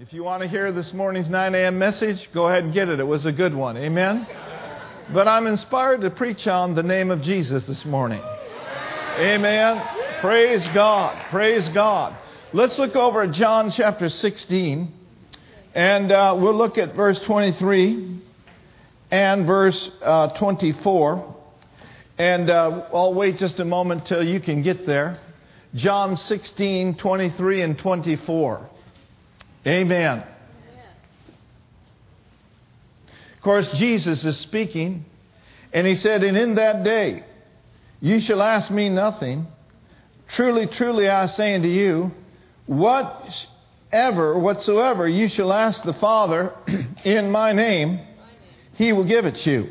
If you want to hear this morning's 9 a.m. message, go ahead and get it. It was a good one. Amen? But I'm inspired to preach on the name of Jesus this morning. Amen. Praise God. Praise God. Let's look over at John chapter 16, and uh, we'll look at verse 23 and verse uh, 24. And uh, I'll wait just a moment till you can get there. John 16, 23 and 24. Amen. Of course, Jesus is speaking, and he said, And in that day you shall ask me nothing. Truly, truly, I say unto you, whatever, whatsoever you shall ask the Father in my name, he will give it you.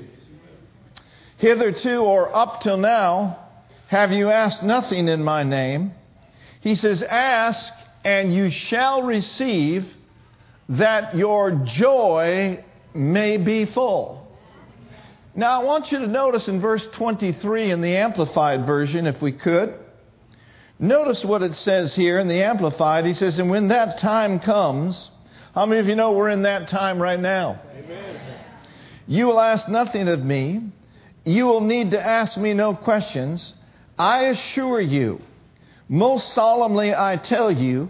Hitherto or up till now, have you asked nothing in my name? He says, Ask and you shall receive that your joy may be full. Now, I want you to notice in verse 23 in the Amplified Version, if we could. Notice what it says here in the Amplified. He says, And when that time comes, how many of you know we're in that time right now? Amen. You will ask nothing of me. You will need to ask me no questions. I assure you, most solemnly, I tell you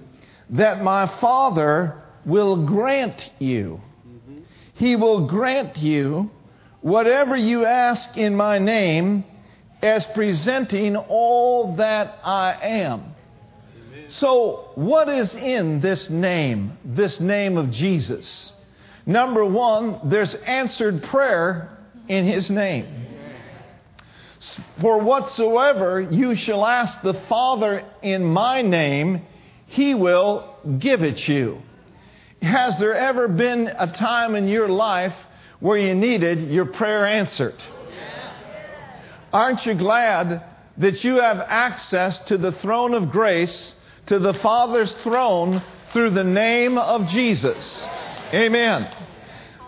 that my Father will grant you. He will grant you whatever you ask in my name as presenting all that I am. So, what is in this name, this name of Jesus? Number one, there's answered prayer in his name. For whatsoever you shall ask the Father in my name, he will give it you. Has there ever been a time in your life where you needed your prayer answered? Aren't you glad that you have access to the throne of grace, to the Father's throne through the name of Jesus? Amen.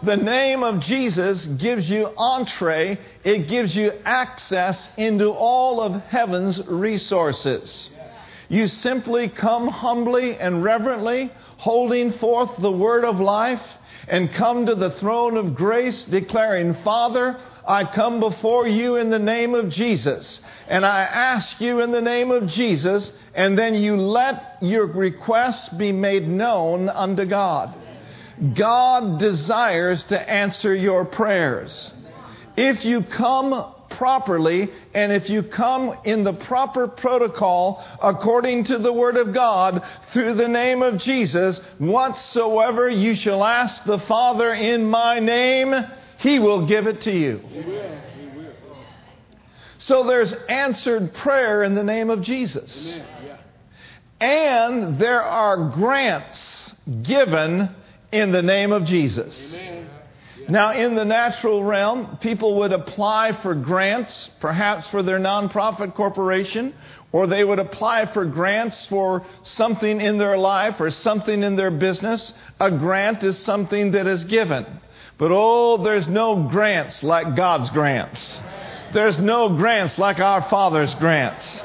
The name of Jesus gives you entree, it gives you access into all of heaven's resources. You simply come humbly and reverently, holding forth the word of life, and come to the throne of grace, declaring, Father, I come before you in the name of Jesus, and I ask you in the name of Jesus, and then you let your requests be made known unto God. God desires to answer your prayers. If you come properly and if you come in the proper protocol according to the Word of God through the name of Jesus, whatsoever you shall ask the Father in my name, He will give it to you. So there's answered prayer in the name of Jesus. And there are grants given in the name of Jesus. Amen. Now, in the natural realm, people would apply for grants, perhaps for their nonprofit corporation, or they would apply for grants for something in their life or something in their business. A grant is something that is given. But oh, there's no grants like God's grants. There's no grants like our Father's grants.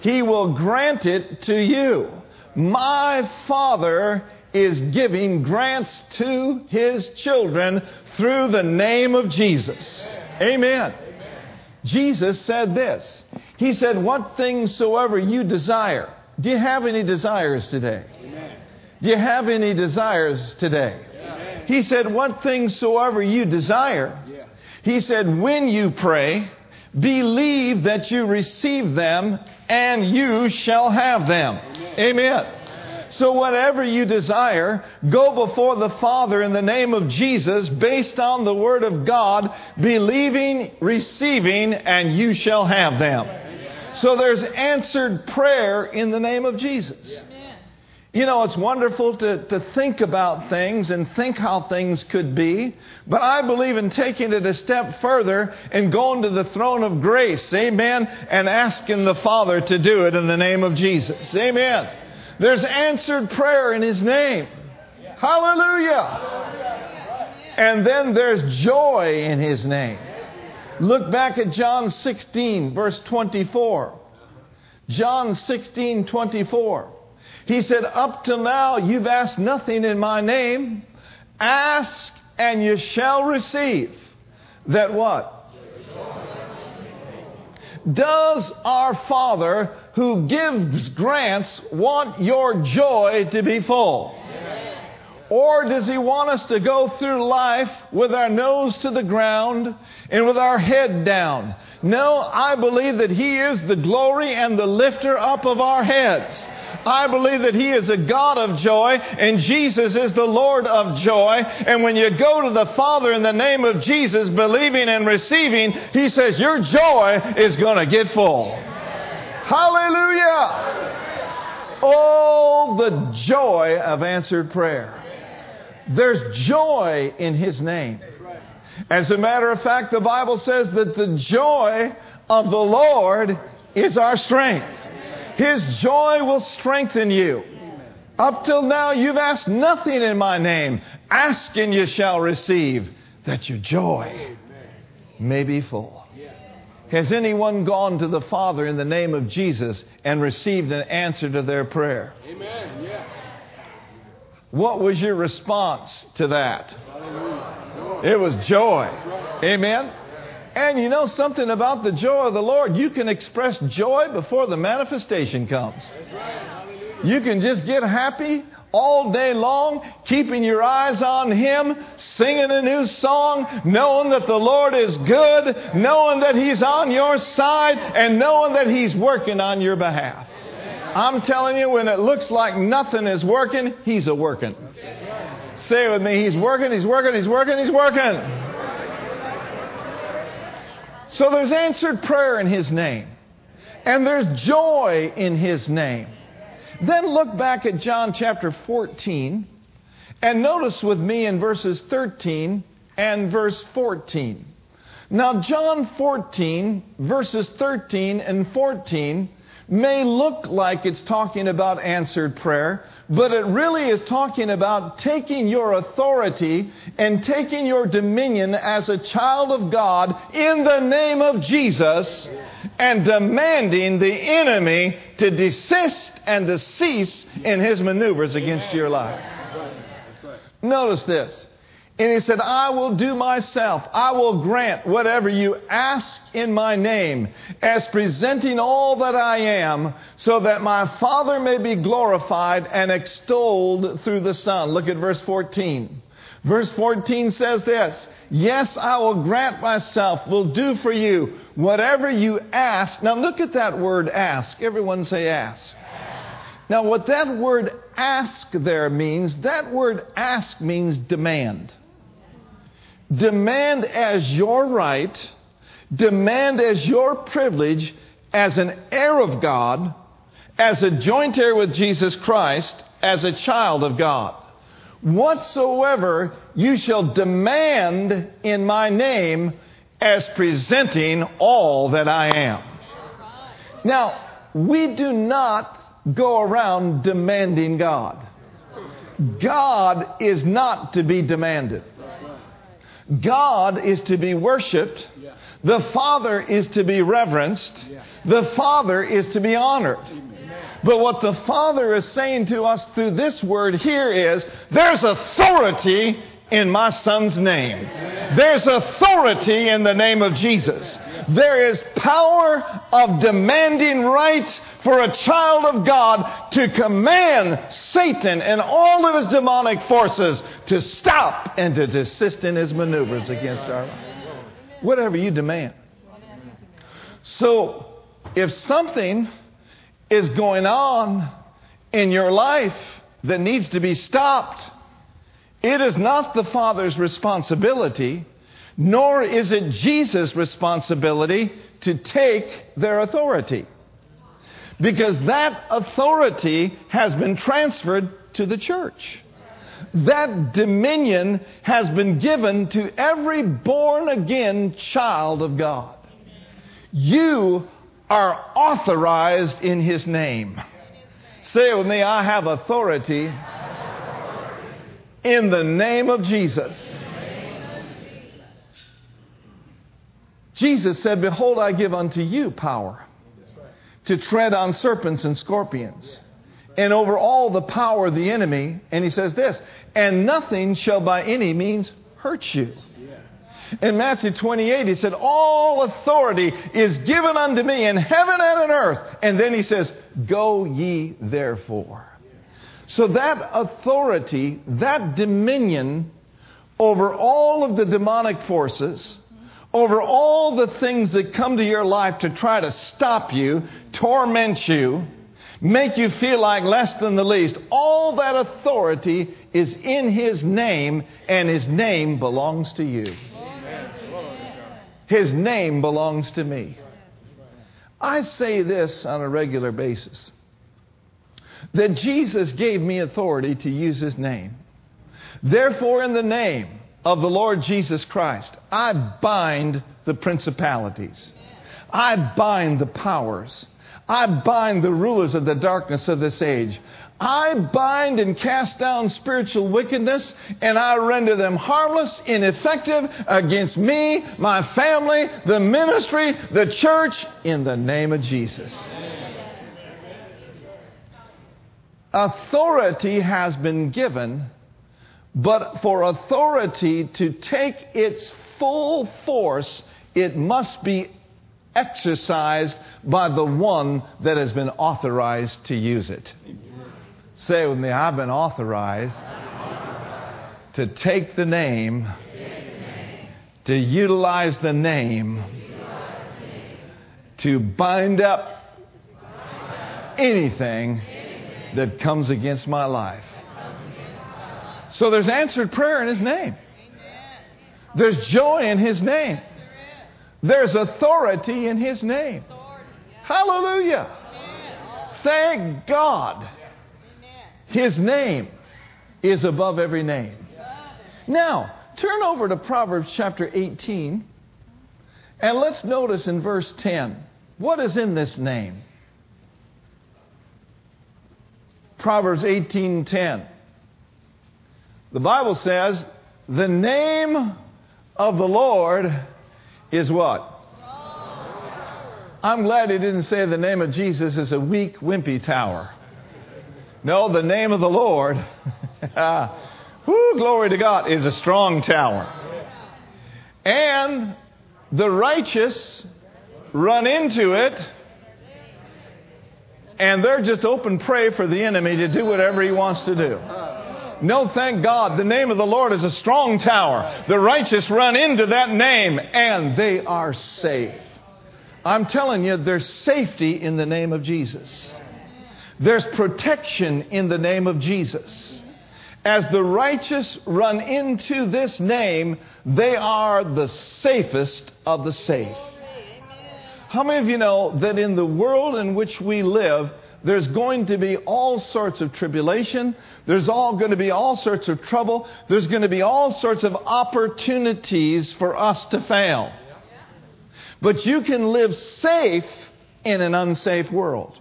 He will grant it to you. My Father is giving grants to his children through the name of Jesus. Amen. Jesus said this. He said, What things soever you desire. Do you have any desires today? Do you have any desires today? He said, What things soever you desire. He said, When you pray, believe that you receive them and you shall have them. Amen. So, whatever you desire, go before the Father in the name of Jesus, based on the Word of God, believing, receiving, and you shall have them. So, there's answered prayer in the name of Jesus. You know, it's wonderful to, to think about things and think how things could be, but I believe in taking it a step further and going to the throne of grace, amen, and asking the Father to do it in the name of Jesus, amen. There's answered prayer in His name. Hallelujah. And then there's joy in His name. Look back at John 16, verse 24. John 16, 24. He said, Up till now, you've asked nothing in my name. Ask and you shall receive. That what? Does our Father who gives grants want your joy to be full? Or does he want us to go through life with our nose to the ground and with our head down? No, I believe that he is the glory and the lifter up of our heads. I believe that He is a God of joy and Jesus is the Lord of joy. And when you go to the Father in the name of Jesus, believing and receiving, He says, Your joy is going to get full. Hallelujah! Oh, the joy of answered prayer. There's joy in His name. As a matter of fact, the Bible says that the joy of the Lord is our strength. His joy will strengthen you. Up till now, you've asked nothing in my name. Ask and you shall receive, that your joy may be full. Has anyone gone to the Father in the name of Jesus and received an answer to their prayer? Amen. Yeah. What was your response to that? It was joy. Amen. And you know something about the joy of the Lord? You can express joy before the manifestation comes. You can just get happy all day long, keeping your eyes on Him, singing a new song, knowing that the Lord is good, knowing that He's on your side, and knowing that He's working on your behalf. I'm telling you, when it looks like nothing is working, He's a working. Say it with me, He's working, He's working, He's working, He's working. So there's answered prayer in His name, and there's joy in His name. Then look back at John chapter 14 and notice with me in verses 13 and verse 14. Now, John 14, verses 13 and 14 may look like it's talking about answered prayer, but it really is talking about taking your authority and taking your dominion as a child of God in the name of Jesus and demanding the enemy to desist and to cease in his maneuvers against your life. Notice this. And he said, I will do myself. I will grant whatever you ask in my name as presenting all that I am so that my Father may be glorified and extolled through the Son. Look at verse 14. Verse 14 says this, Yes, I will grant myself, will do for you whatever you ask. Now look at that word ask. Everyone say ask. Now what that word ask there means, that word ask means demand demand as your right, demand as your privilege as an heir of God, as a joint heir with Jesus Christ, as a child of God. Whatsoever you shall demand in my name as presenting all that I am. Now, we do not go around demanding God. God is not to be demanded. God is to be worshiped. The Father is to be reverenced. The Father is to be honored. But what the Father is saying to us through this word here is there's authority in my Son's name. There's authority in the name of Jesus. There is power of demanding right for a child of God to command Satan and all of his demonic forces to stop and to desist in his maneuvers against our life. Whatever you demand. So, if something is going on in your life that needs to be stopped, it is not the Father's responsibility, nor is it Jesus' responsibility to take their authority because that authority has been transferred to the church. That dominion has been given to every born again child of God. You are authorized in His name. Say it with me I have authority in the name of Jesus. Jesus said, Behold, I give unto you power to tread on serpents and scorpions, and over all the power of the enemy. And he says this, and nothing shall by any means hurt you. In Matthew 28, he said, All authority is given unto me in heaven and on earth. And then he says, Go ye therefore. So that authority, that dominion over all of the demonic forces, over all the things that come to your life to try to stop you, torment you, make you feel like less than the least, all that authority is in His name, and His name belongs to you. His name belongs to me. I say this on a regular basis that Jesus gave me authority to use His name. Therefore, in the name of the Lord Jesus Christ, I bind the principalities, I bind the powers, I bind the rulers of the darkness of this age. I bind and cast down spiritual wickedness and I render them harmless, ineffective against me, my family, the ministry, the church, in the name of Jesus. Authority has been given, but for authority to take its full force, it must be exercised by the one that has been authorized to use it. Say with me, I've been authorized to take the name, to utilize the name, to bind up anything that comes against my life. So there's answered prayer in His name. There's joy in His name. There's authority in His name. Hallelujah. Thank God. His name is above every name. Now, turn over to Proverbs chapter 18 and let's notice in verse 10 what is in this name. Proverbs 18:10. The Bible says, "The name of the Lord is what? I'm glad he didn't say the name of Jesus is a weak, wimpy tower. No, the name of the Lord, whoo, glory to God, is a strong tower. And the righteous run into it, and they're just open prey for the enemy to do whatever he wants to do. No, thank God. The name of the Lord is a strong tower. The righteous run into that name and they are safe. I'm telling you, there's safety in the name of Jesus. There's protection in the name of Jesus. As the righteous run into this name, they are the safest of the safe. How many of you know that in the world in which we live, there's going to be all sorts of tribulation. There's all going to be all sorts of trouble. There's going to be all sorts of opportunities for us to fail. But you can live safe in an unsafe world.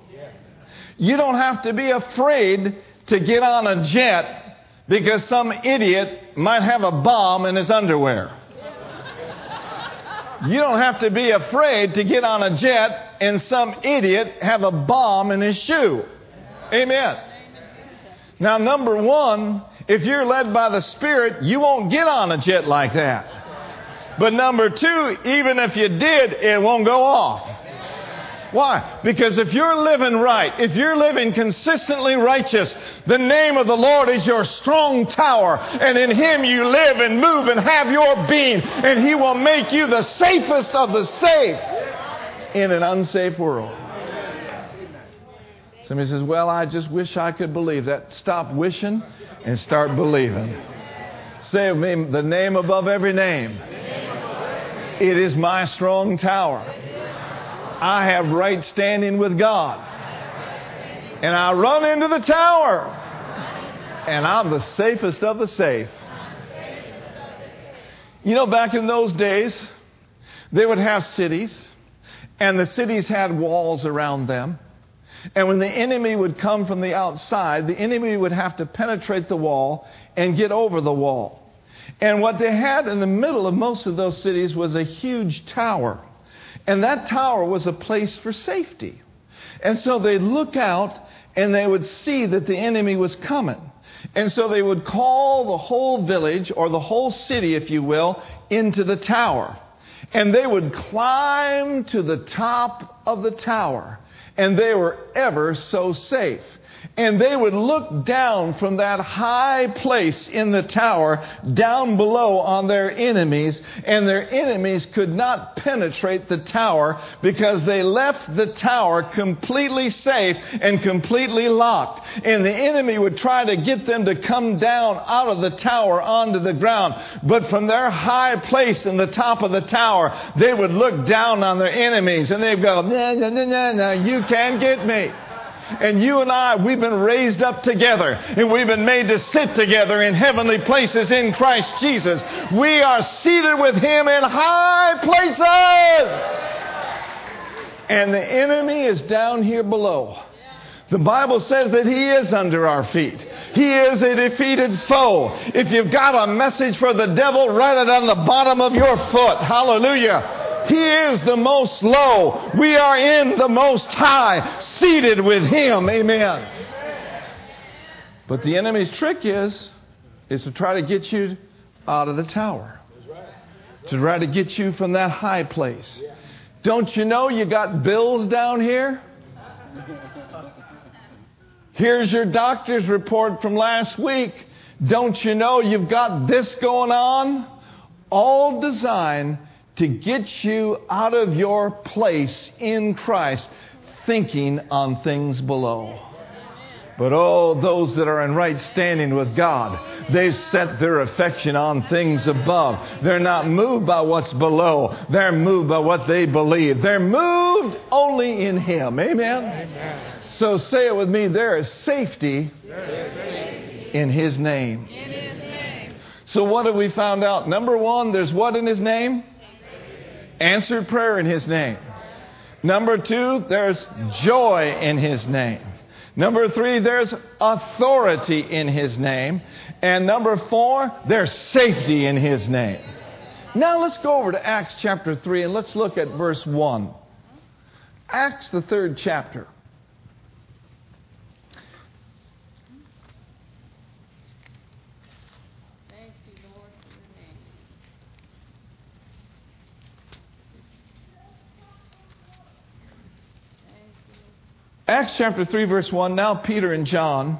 You don't have to be afraid to get on a jet because some idiot might have a bomb in his underwear. You don't have to be afraid to get on a jet and some idiot have a bomb in his shoe. Amen. Now, number one, if you're led by the Spirit, you won't get on a jet like that. But number two, even if you did, it won't go off. Why? Because if you're living right, if you're living consistently righteous, the name of the Lord is your strong tower, and in Him you live and move and have your being, and He will make you the safest of the safe in an unsafe world. Somebody says, Well, I just wish I could believe that. Stop wishing and start believing. Say the name above every name. It is my strong tower. I have right standing with God. And I run into the tower. And I'm the safest of the safe. You know, back in those days, they would have cities, and the cities had walls around them. And when the enemy would come from the outside, the enemy would have to penetrate the wall and get over the wall. And what they had in the middle of most of those cities was a huge tower. And that tower was a place for safety. And so they'd look out and they would see that the enemy was coming. And so they would call the whole village, or the whole city, if you will, into the tower. And they would climb to the top of the tower. And they were ever so safe and they would look down from that high place in the tower down below on their enemies, and their enemies could not penetrate the tower because they left the tower completely safe and completely locked. And the enemy would try to get them to come down out of the tower onto the ground. But from their high place in the top of the tower, they would look down on their enemies and they'd go, nah, nah, nah, nah, nah, you can't get me. And you and I, we've been raised up together and we've been made to sit together in heavenly places in Christ Jesus. We are seated with Him in high places. And the enemy is down here below. The Bible says that He is under our feet. He is a defeated foe. If you've got a message for the devil, write it on the bottom of your foot. Hallelujah. He is the most low. We are in the most high, seated with Him. Amen. But the enemy's trick is, is to try to get you out of the tower. To try to get you from that high place. Don't you know you got bills down here? Here's your doctor's report from last week. Don't you know you've got this going on? All designed to get you out of your place in Christ, thinking on things below. But oh, those that are in right standing with God, they've set their affection on things above. They're not moved by what's below. They're moved by what they believe. They're moved only in Him. Amen? Amen. So say it with me there is safety, in His name. In His name. So what have we found out? Number one, there's what in His name? Answered prayer in His name. Number two, there's joy in His name. Number three, there's authority in His name. And number four, there's safety in His name. Now let's go over to Acts chapter 3 and let's look at verse 1. Acts, the third chapter. Acts chapter 3, verse 1 Now Peter and John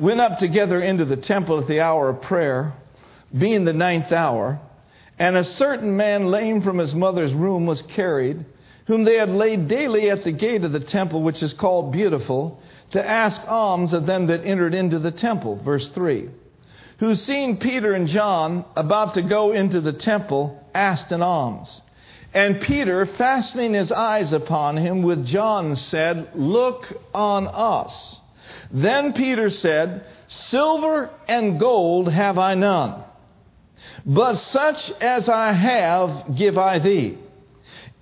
went up together into the temple at the hour of prayer, being the ninth hour, and a certain man lame from his mother's womb was carried, whom they had laid daily at the gate of the temple, which is called Beautiful, to ask alms of them that entered into the temple. Verse 3 Who seeing Peter and John about to go into the temple, asked an alms. And Peter, fastening his eyes upon him with John, said, Look on us. Then Peter said, Silver and gold have I none, but such as I have give I thee.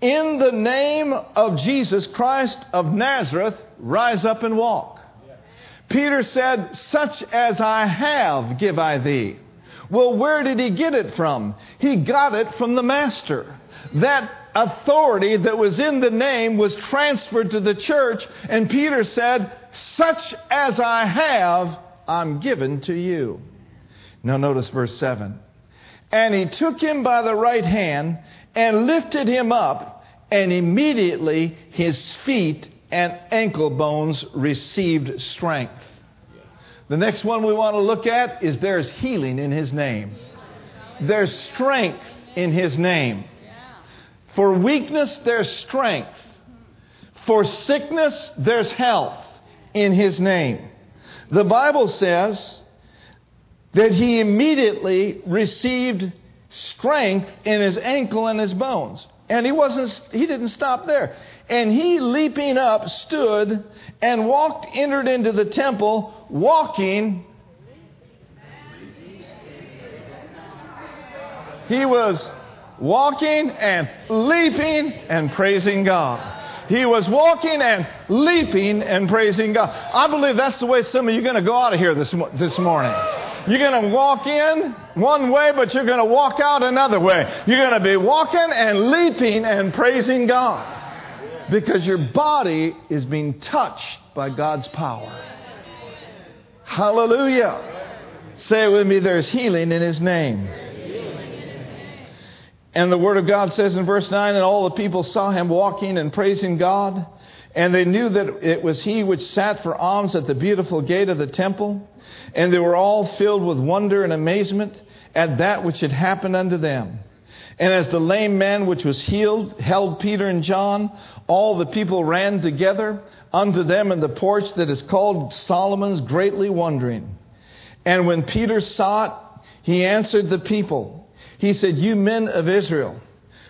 In the name of Jesus Christ of Nazareth, rise up and walk. Peter said, Such as I have give I thee. Well, where did he get it from? He got it from the Master that authority that was in the name was transferred to the church, and Peter said, Such as I have, I'm given to you. Now, notice verse 7. And he took him by the right hand and lifted him up, and immediately his feet and ankle bones received strength. The next one we want to look at is there's healing in his name. There's strength in his name. For weakness, there's strength. For sickness, there's health in his name. The Bible says that he immediately received strength in his ankle and his bones. And he wasn't he didn't stop there. And he leaping up stood and walked entered into the temple walking He was walking and leaping and praising God. He was walking and leaping and praising God. I believe that's the way some of you are going to go out of here this, this morning. You're going to walk in one way, but you're going to walk out another way. You're going to be walking and leaping and praising God. Because your body is being touched by God's power. Hallelujah. Say it with me there's healing in His name. And the Word of God says in verse 9, and all the people saw him walking and praising God. And they knew that it was he which sat for alms at the beautiful gate of the temple. And they were all filled with wonder and amazement at that which had happened unto them. And as the lame man which was healed held Peter and John, all the people ran together unto them in the porch that is called Solomon's, greatly wondering. And when Peter saw it, he answered the people he said, You men of Israel,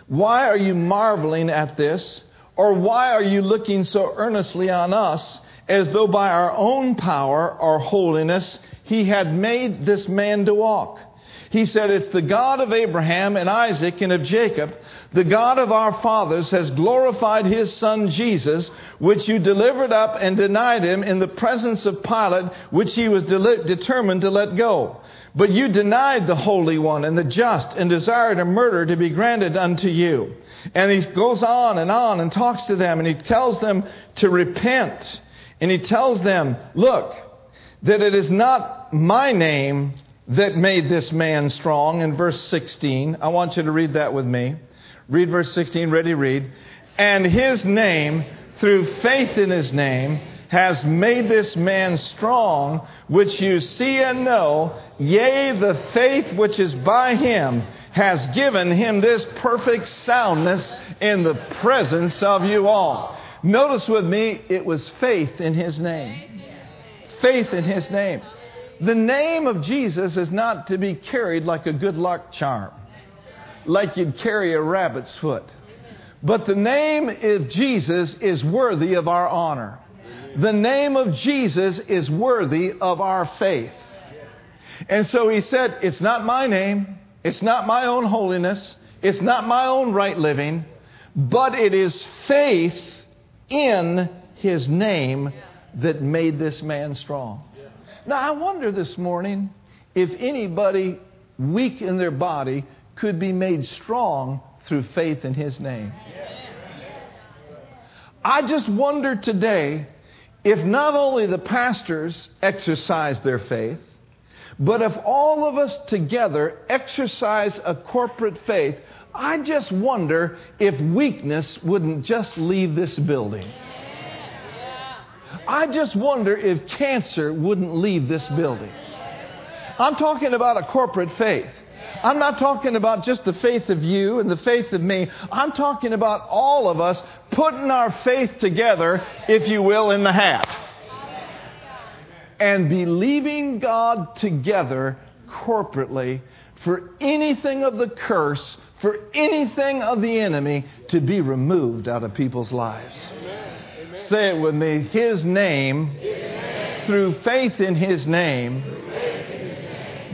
why are you marveling at this? Or why are you looking so earnestly on us as though by our own power or holiness he had made this man to walk? He said, It's the God of Abraham and Isaac and of Jacob, the God of our fathers, has glorified his son Jesus, which you delivered up and denied him in the presence of Pilate, which he was de- determined to let go. But you denied the Holy One and the just and desired a murder to be granted unto you. And he goes on and on and talks to them and he tells them to repent. And he tells them, look, that it is not my name that made this man strong in verse 16. I want you to read that with me. Read verse 16, ready, read. And his name, through faith in his name, has made this man strong, which you see and know, yea, the faith which is by him has given him this perfect soundness in the presence of you all. Notice with me, it was faith in his name. Faith in his name. The name of Jesus is not to be carried like a good luck charm, like you'd carry a rabbit's foot. But the name of Jesus is worthy of our honor. The name of Jesus is worthy of our faith. And so he said, It's not my name, it's not my own holiness, it's not my own right living, but it is faith in his name that made this man strong. Now, I wonder this morning if anybody weak in their body could be made strong through faith in his name. I just wonder today if not only the pastors exercise their faith, but if all of us together exercise a corporate faith, I just wonder if weakness wouldn't just leave this building. I just wonder if cancer wouldn't leave this building. I'm talking about a corporate faith. I'm not talking about just the faith of you and the faith of me. I'm talking about all of us putting our faith together, if you will, in the hat. And believing God together corporately for anything of the curse, for anything of the enemy to be removed out of people's lives. Amen. Say it with me. His name, Amen. through faith in His name,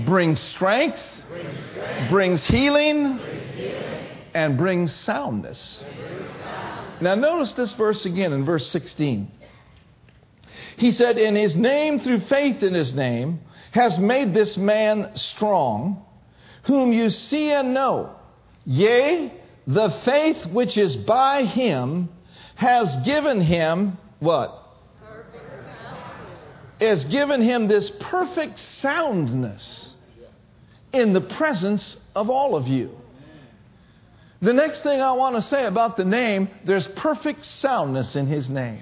brings strength brings healing, and brings soundness. Now, notice this verse again in verse 16. He said, In his name, through faith in his name, has made this man strong, whom you see and know. Yea, the faith which is by him has given him what? Has given him this perfect soundness in the presence of all of you. The next thing I want to say about the name, there's perfect soundness in his name.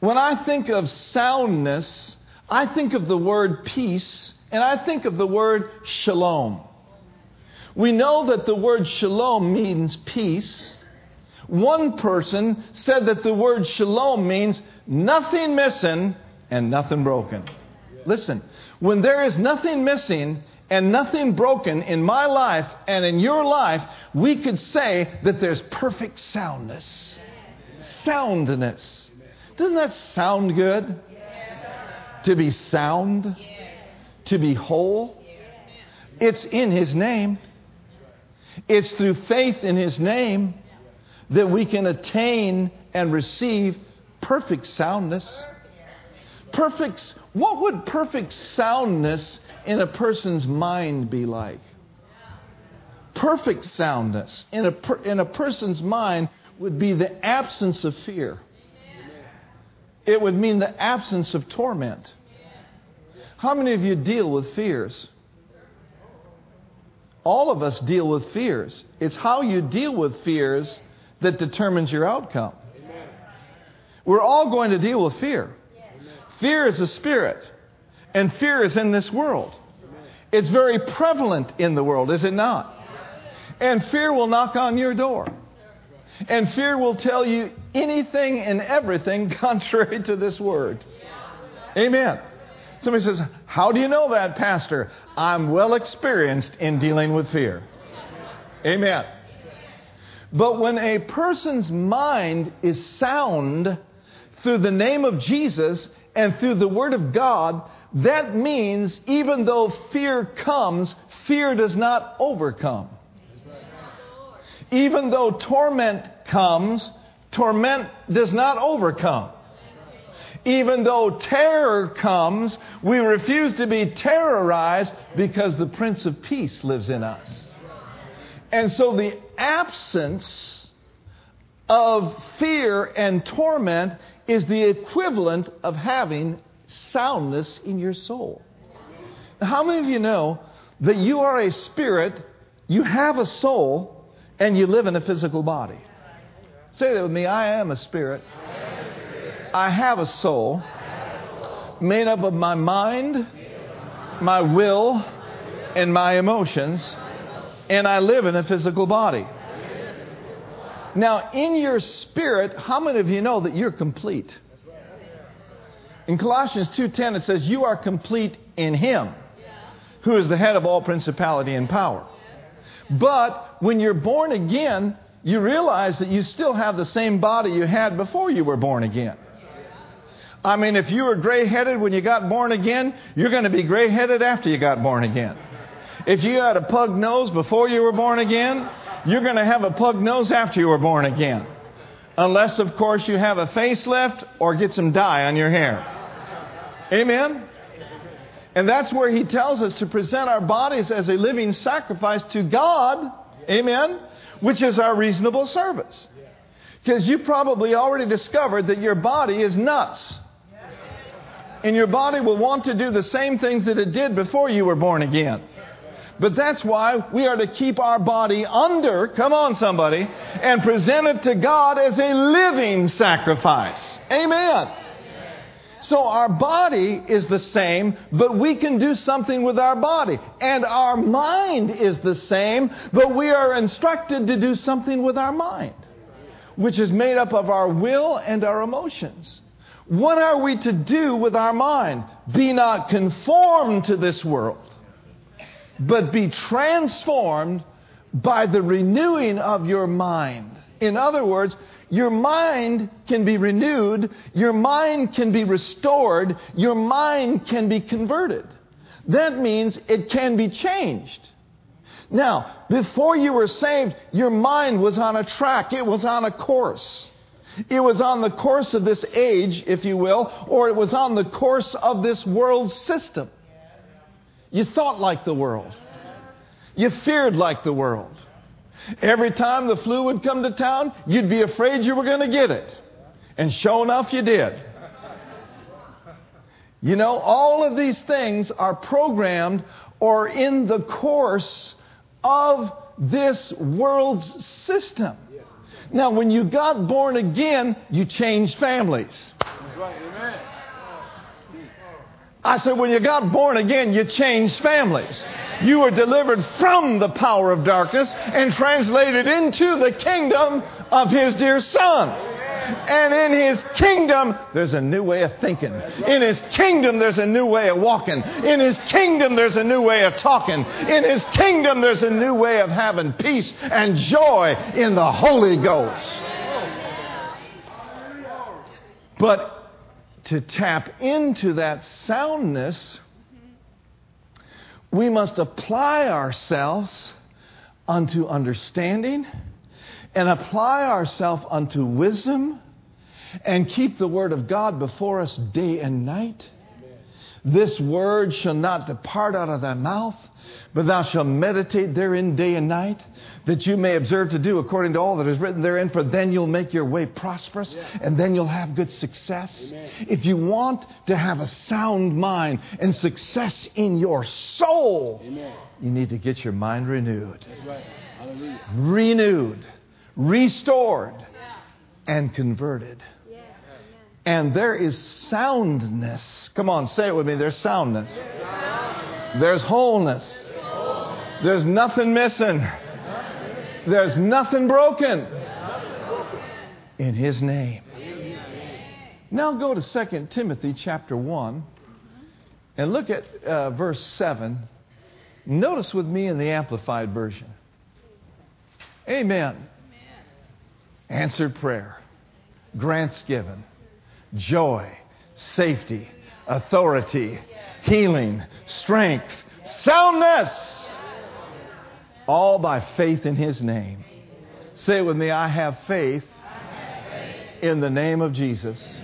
When I think of soundness, I think of the word peace and I think of the word shalom. We know that the word shalom means peace. One person said that the word shalom means nothing missing and nothing broken. Listen, when there is nothing missing and nothing broken in my life and in your life, we could say that there's perfect soundness. Soundness. Doesn't that sound good? To be sound, to be whole. It's in His name. It's through faith in His name that we can attain and receive perfect soundness. Perfect, what would perfect soundness in a person's mind be like? Perfect soundness in a, per, in a person's mind would be the absence of fear. It would mean the absence of torment. How many of you deal with fears? All of us deal with fears. It's how you deal with fears that determines your outcome. We're all going to deal with fear. Fear is a spirit, and fear is in this world. It's very prevalent in the world, is it not? And fear will knock on your door. And fear will tell you anything and everything contrary to this word. Amen. Somebody says, How do you know that, Pastor? I'm well experienced in dealing with fear. Amen. But when a person's mind is sound through the name of Jesus and through the Word of God, that means even though fear comes, fear does not overcome. Even though torment comes, torment does not overcome. Even though terror comes, we refuse to be terrorized because the Prince of Peace lives in us. And so the absence of fear and torment is the equivalent of having soundness in your soul. How many of you know that you are a spirit, you have a soul, and you live in a physical body? Say that with me I am a spirit. I have a soul made up of my mind, my will, and my emotions, and I live in a physical body. Now, in your spirit, how many of you know that you're complete? In Colossians 2:10 it says you are complete in him who is the head of all principality and power. But when you're born again, you realize that you still have the same body you had before you were born again. I mean, if you were gray headed when you got born again, you're going to be gray headed after you got born again. If you had a pug nose before you were born again, you're going to have a pug nose after you were born again. Unless, of course, you have a facelift or get some dye on your hair. Amen? And that's where he tells us to present our bodies as a living sacrifice to God. Amen? Which is our reasonable service. Because you probably already discovered that your body is nuts. And your body will want to do the same things that it did before you were born again. But that's why we are to keep our body under, come on somebody, and present it to God as a living sacrifice. Amen. So our body is the same, but we can do something with our body. And our mind is the same, but we are instructed to do something with our mind, which is made up of our will and our emotions. What are we to do with our mind? Be not conformed to this world, but be transformed by the renewing of your mind. In other words, your mind can be renewed, your mind can be restored, your mind can be converted. That means it can be changed. Now, before you were saved, your mind was on a track, it was on a course. It was on the course of this age, if you will, or it was on the course of this world system. You thought like the world. You feared like the world. Every time the flu would come to town, you'd be afraid you were going to get it. And sure enough, you did. You know, all of these things are programmed or in the course of this world's system. Now, when you got born again, you changed families. I said, when you got born again, you changed families. You were delivered from the power of darkness and translated into the kingdom of His dear Son. And in His kingdom, there's a new way of thinking. In His kingdom, there's a new way of walking. In His kingdom, there's a new way of talking. In His kingdom, there's a new way of having peace and joy in the Holy Ghost. But to tap into that soundness, we must apply ourselves unto understanding and apply ourselves unto wisdom and keep the Word of God before us day and night. This word shall not depart out of thy mouth, but thou shalt meditate therein day and night, that you may observe to do according to all that is written therein, for then you'll make your way prosperous, and then you'll have good success. Amen. If you want to have a sound mind and success in your soul, Amen. you need to get your mind renewed. Right. Renewed, restored, and converted. And there is soundness. Come on, say it with me. There's soundness. There's wholeness. There's nothing missing. There's nothing broken in His name. Now go to 2 Timothy chapter 1 and look at uh, verse 7. Notice with me in the Amplified Version. Amen. Amen. Answered prayer, grants given, joy, safety, authority, healing, strength, soundness, all by faith in His name. Say it with me I have faith in the name of Jesus.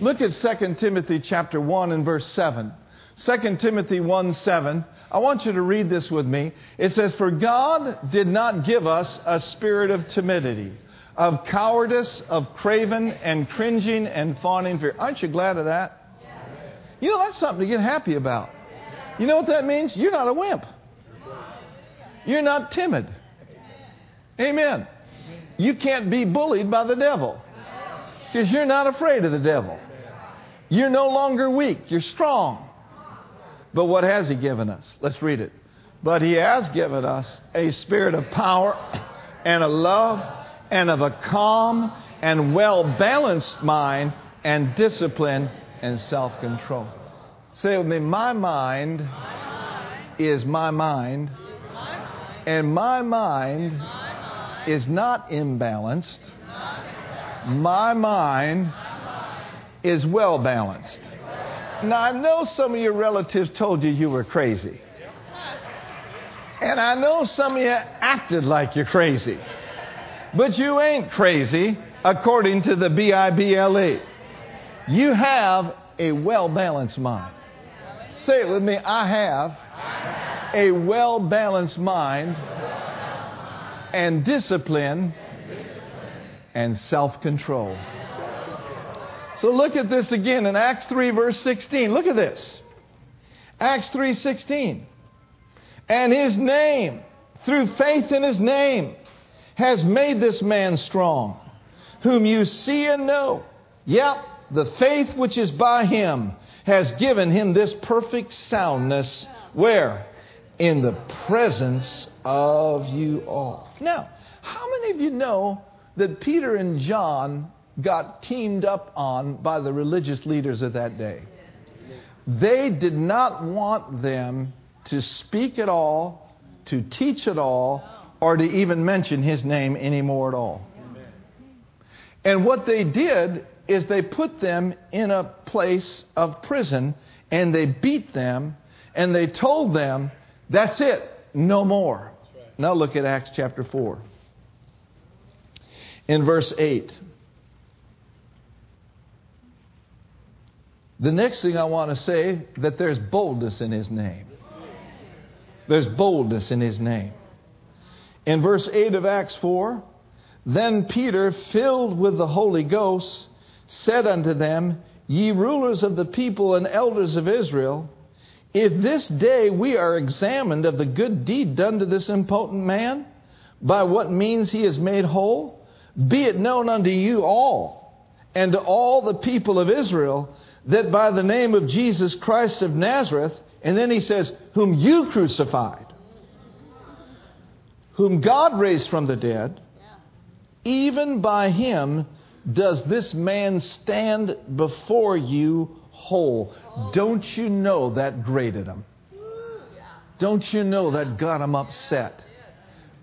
Look at 2 Timothy chapter 1 and verse 7. 2 Timothy 1 7. I want you to read this with me. It says, For God did not give us a spirit of timidity, of cowardice, of craven and cringing and fawning fear. Aren't you glad of that? You know, that's something to get happy about. You know what that means? You're not a wimp. You're not timid. Amen. You can't be bullied by the devil because you're not afraid of the devil. You're no longer weak, you're strong. But what has He given us? Let's read it. But He has given us a spirit of power and a love and of a calm and well balanced mind and discipline and self control. Say with me, my mind, is my mind, and my mind, is not imbalanced. My mind is well balanced. Now, I know some of your relatives told you you were crazy. And I know some of you acted like you're crazy. But you ain't crazy according to the B I B L E. You have a well balanced mind. Say it with me I have a well balanced mind and discipline and self control. So look at this again in Acts 3 verse 16. Look at this. Acts 3:16. And his name, through faith in his name, has made this man strong, whom you see and know. Yep, the faith which is by him has given him this perfect soundness. Where? In the presence of you all. Now, how many of you know that Peter and John got teamed up on by the religious leaders of that day. They did not want them to speak at all, to teach at all, or to even mention his name anymore at all. And what they did is they put them in a place of prison and they beat them and they told them, that's it, no more. Now look at Acts chapter 4. In verse 8. The next thing I want to say that there's boldness in his name. There's boldness in his name. In verse 8 of Acts 4, then Peter, filled with the Holy Ghost, said unto them, Ye rulers of the people and elders of Israel, if this day we are examined of the good deed done to this impotent man, by what means he is made whole, be it known unto you all, and to all the people of Israel, that by the name of Jesus Christ of Nazareth, and then he says, whom you crucified, whom God raised from the dead, even by him does this man stand before you whole. Don't you know that grated him? Don't you know that got him upset?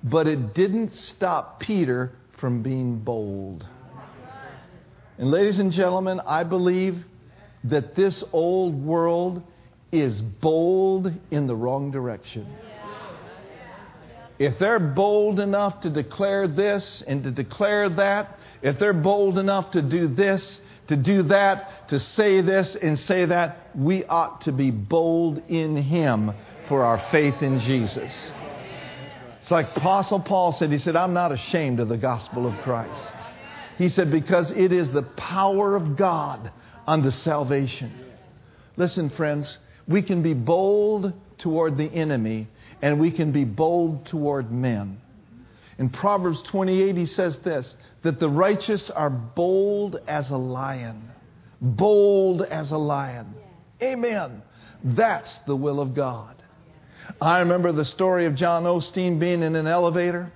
But it didn't stop Peter from being bold. And, ladies and gentlemen, I believe that this old world is bold in the wrong direction. If they're bold enough to declare this and to declare that, if they're bold enough to do this, to do that, to say this and say that. We ought to be bold in Him for our faith in Jesus. It's like Apostle Paul said, he said, I'm not ashamed of the gospel of Christ. He said, because it is the power of God unto salvation. Listen, friends, we can be bold toward the enemy and we can be bold toward men. In Proverbs 28, he says this that the righteous are bold as a lion. Bold as a lion. Amen. That's the will of God. I remember the story of John Osteen being in an elevator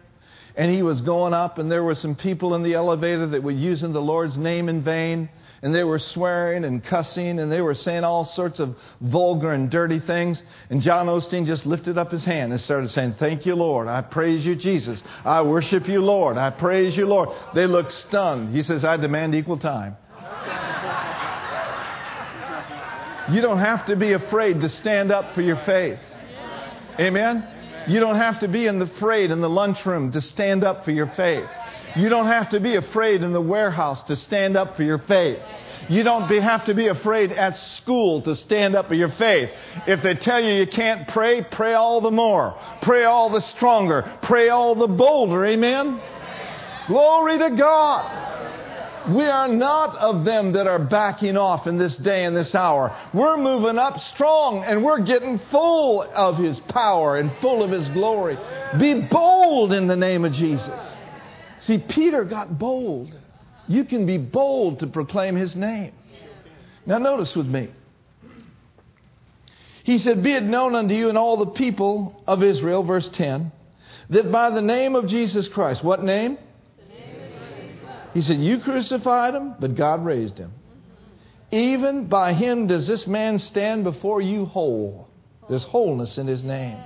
and he was going up and there were some people in the elevator that were using the Lord's name in vain and they were swearing and cussing and they were saying all sorts of vulgar and dirty things. And John Osteen just lifted up his hand and started saying, Thank you, Lord. I praise you, Jesus. I worship you, Lord. I praise you, Lord. They looked stunned. He says, I demand equal time. you don't have to be afraid to stand up for your faith. Amen? You don't have to be in the afraid in the lunchroom to stand up for your faith. You don't have to be afraid in the warehouse to stand up for your faith. You don't be, have to be afraid at school to stand up for your faith. If they tell you you can't pray, pray all the more. Pray all the stronger. Pray all the bolder. Amen? Glory to God. We are not of them that are backing off in this day and this hour. We're moving up strong and we're getting full of His power and full of His glory. Be bold in the name of Jesus. See, Peter got bold. You can be bold to proclaim his name. Now, notice with me. He said, Be it known unto you and all the people of Israel, verse 10, that by the name of Jesus Christ, what name? he said, You crucified him, but God raised him. Even by him does this man stand before you whole. There's wholeness in his name.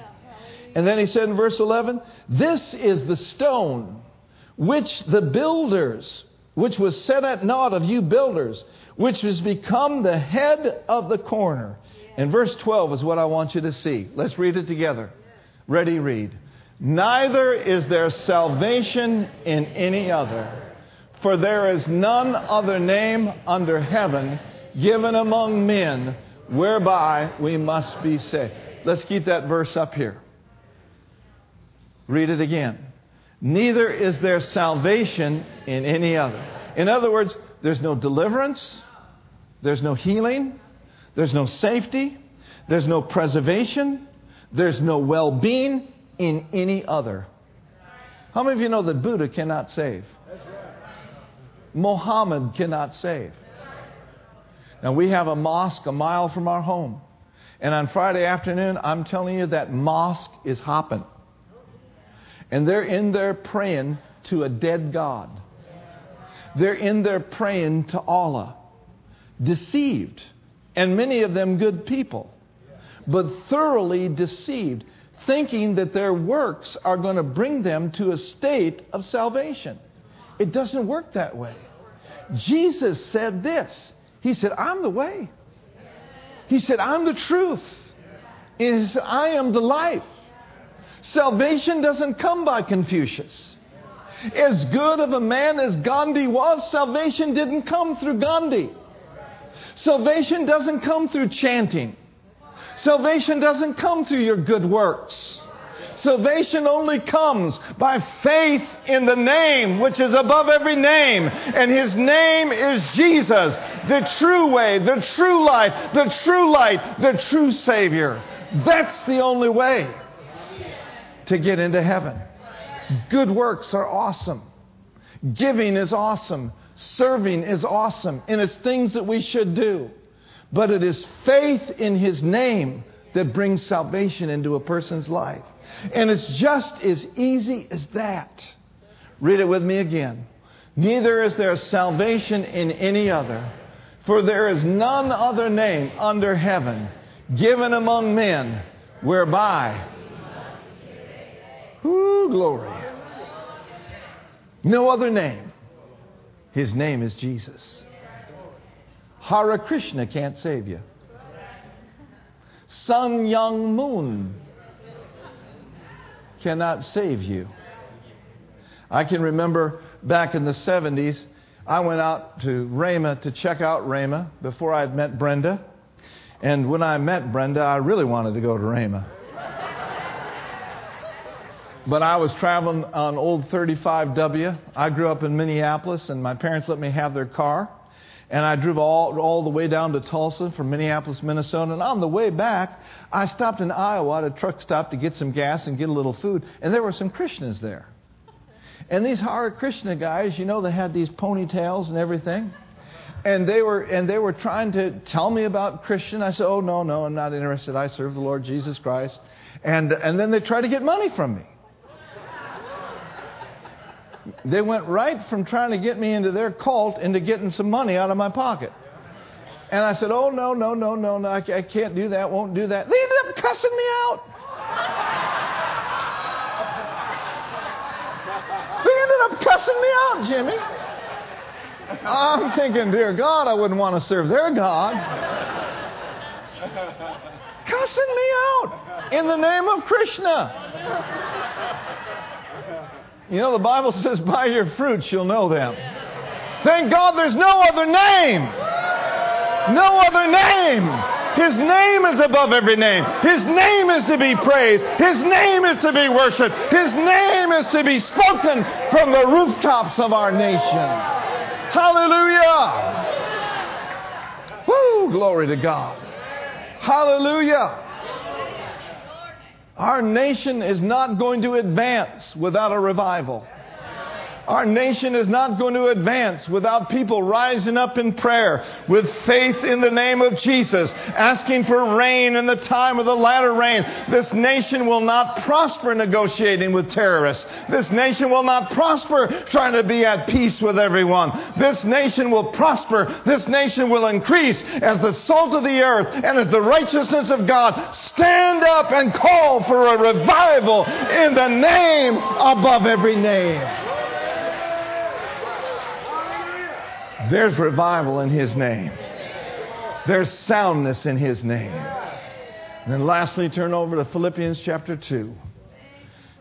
And then he said in verse 11, This is the stone which the builders, which was set at naught of you builders, which has become the head of the corner. And verse 12 is what I want you to see. Let's read it together. Ready, read. Neither is there salvation in any other, for there is none other name under heaven given among men whereby we must be saved. Let's keep that verse up here. Read it again. Neither is there salvation in any other. In other words, there's no deliverance, there's no healing, there's no safety, there's no preservation, there's no well being in any other. How many of you know that Buddha cannot save? Mohammed cannot save. Now, we have a mosque a mile from our home. And on Friday afternoon, I'm telling you that mosque is hopping. And they're in there praying to a dead God. They're in there praying to Allah. Deceived. And many of them good people. But thoroughly deceived, thinking that their works are going to bring them to a state of salvation. It doesn't work that way. Jesus said this He said, I'm the way. He said, I'm the truth. He said, I am the life. Salvation doesn't come by Confucius. As good of a man as Gandhi was, salvation didn't come through Gandhi. Salvation doesn't come through chanting. Salvation doesn't come through your good works. Salvation only comes by faith in the name which is above every name. And his name is Jesus, the true way, the true life, the true light, the true Savior. That's the only way to get into heaven. Good works are awesome. Giving is awesome. Serving is awesome. And it's things that we should do. But it is faith in His name that brings salvation into a person's life. And it's just as easy as that. Read it with me again. Neither is there salvation in any other, for there is none other name under heaven given among men whereby Ooh, glory. No other name. His name is Jesus. Hare Krishna can't save you. Sun Myung Moon cannot save you. I can remember back in the 70s, I went out to Rhema to check out Rhema before I had met Brenda. And when I met Brenda, I really wanted to go to Rhema. But I was traveling on old 35W. I grew up in Minneapolis, and my parents let me have their car. And I drove all, all the way down to Tulsa from Minneapolis, Minnesota. And on the way back, I stopped in Iowa at a truck stop to get some gas and get a little food. And there were some Krishnas there. And these Hare Krishna guys, you know, they had these ponytails and everything. And they were and they were trying to tell me about Christian. I said, "Oh no, no, I'm not interested. I serve the Lord Jesus Christ." And and then they tried to get money from me. They went right from trying to get me into their cult into getting some money out of my pocket. And I said, Oh, no, no, no, no, no, I, can't do that, won't do that. They ended up cussing me out. They ended up cussing me out, Jimmy. I'm thinking, dear God, I wouldn't want to serve their God. Cussing me out in the name of Krishna. You know, the Bible says, by your fruits you'll know them. Thank God there's no other name. No other name. His name is above every name. His name is to be praised. His name is to be worshiped. His name is to be spoken from the rooftops of our nation. Hallelujah. Woo, glory to God. Hallelujah. Our nation is not going to advance without a revival. Our nation is not going to advance without people rising up in prayer with faith in the name of Jesus, asking for rain in the time of the latter rain. This nation will not prosper negotiating with terrorists. This nation will not prosper trying to be at peace with everyone. This nation will prosper. This nation will increase as the salt of the earth and as the righteousness of God stand up and call for a revival in the name above every name. There's revival in His name. There's soundness in His name. And then lastly, turn over to Philippians chapter 2.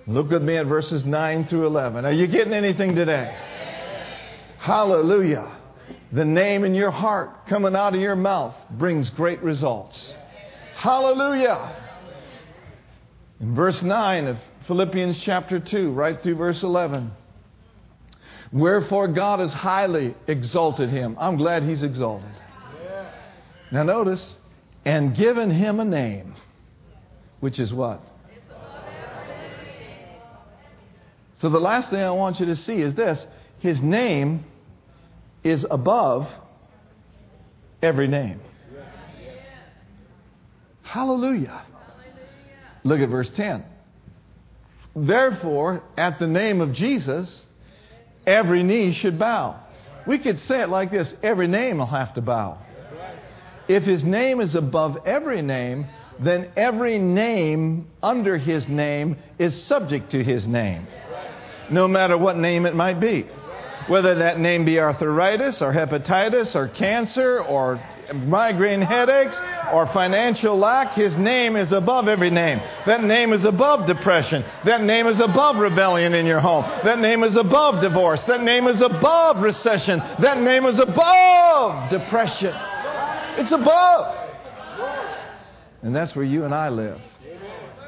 Look with me at verses 9 through 11. Are you getting anything today? Hallelujah. The name in your heart coming out of your mouth brings great results. Hallelujah. In verse 9 of Philippians chapter 2, right through verse 11. Wherefore God has highly exalted him. I'm glad he's exalted. Now notice, and given him a name, which is what? So the last thing I want you to see is this his name is above every name. Hallelujah. Look at verse 10. Therefore, at the name of Jesus, every knee should bow. We could say it like this every name will have to bow. If his name is above every name, then every name under his name is subject to his name, no matter what name it might be. Whether that name be arthritis or hepatitis or cancer or migraine headaches or financial lack, his name is above every name. That name is above depression. That name is above rebellion in your home. That name is above divorce. That name is above recession. That name is above depression. It's above. And that's where you and I live.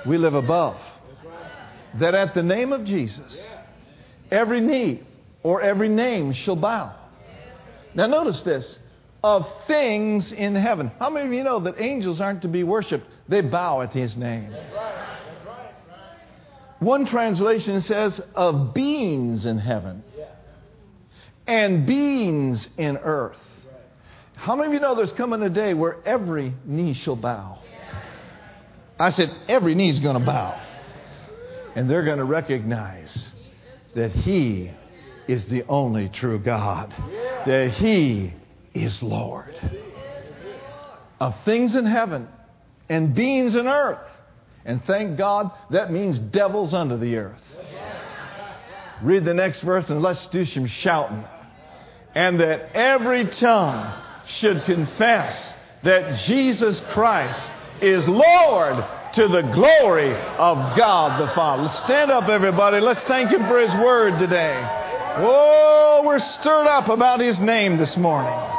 We live above. That at the name of Jesus, every knee or every name shall bow. Now, notice this of things in heaven. How many of you know that angels aren't to be worshiped? They bow at his name. One translation says of beings in heaven and beings in earth. How many of you know there's coming a day where every knee shall bow? I said, every knee is going to bow. And they're going to recognize that He is the only true God, that He is Lord. Of things in heaven and beings in earth. And thank God that means devils under the earth. Read the next verse and let's do some shouting. And that every tongue should confess that Jesus Christ is Lord to the glory of God the Father. Stand up, everybody. Let's thank Him for His word today. Oh, we're stirred up about His name this morning.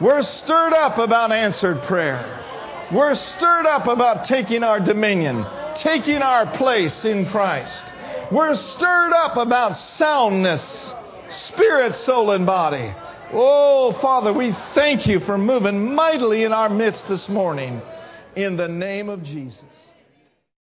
We're stirred up about answered prayer. We're stirred up about taking our dominion, taking our place in Christ. We're stirred up about soundness, spirit, soul, and body. Oh, Father, we thank you for moving mightily in our midst this morning in the name of Jesus.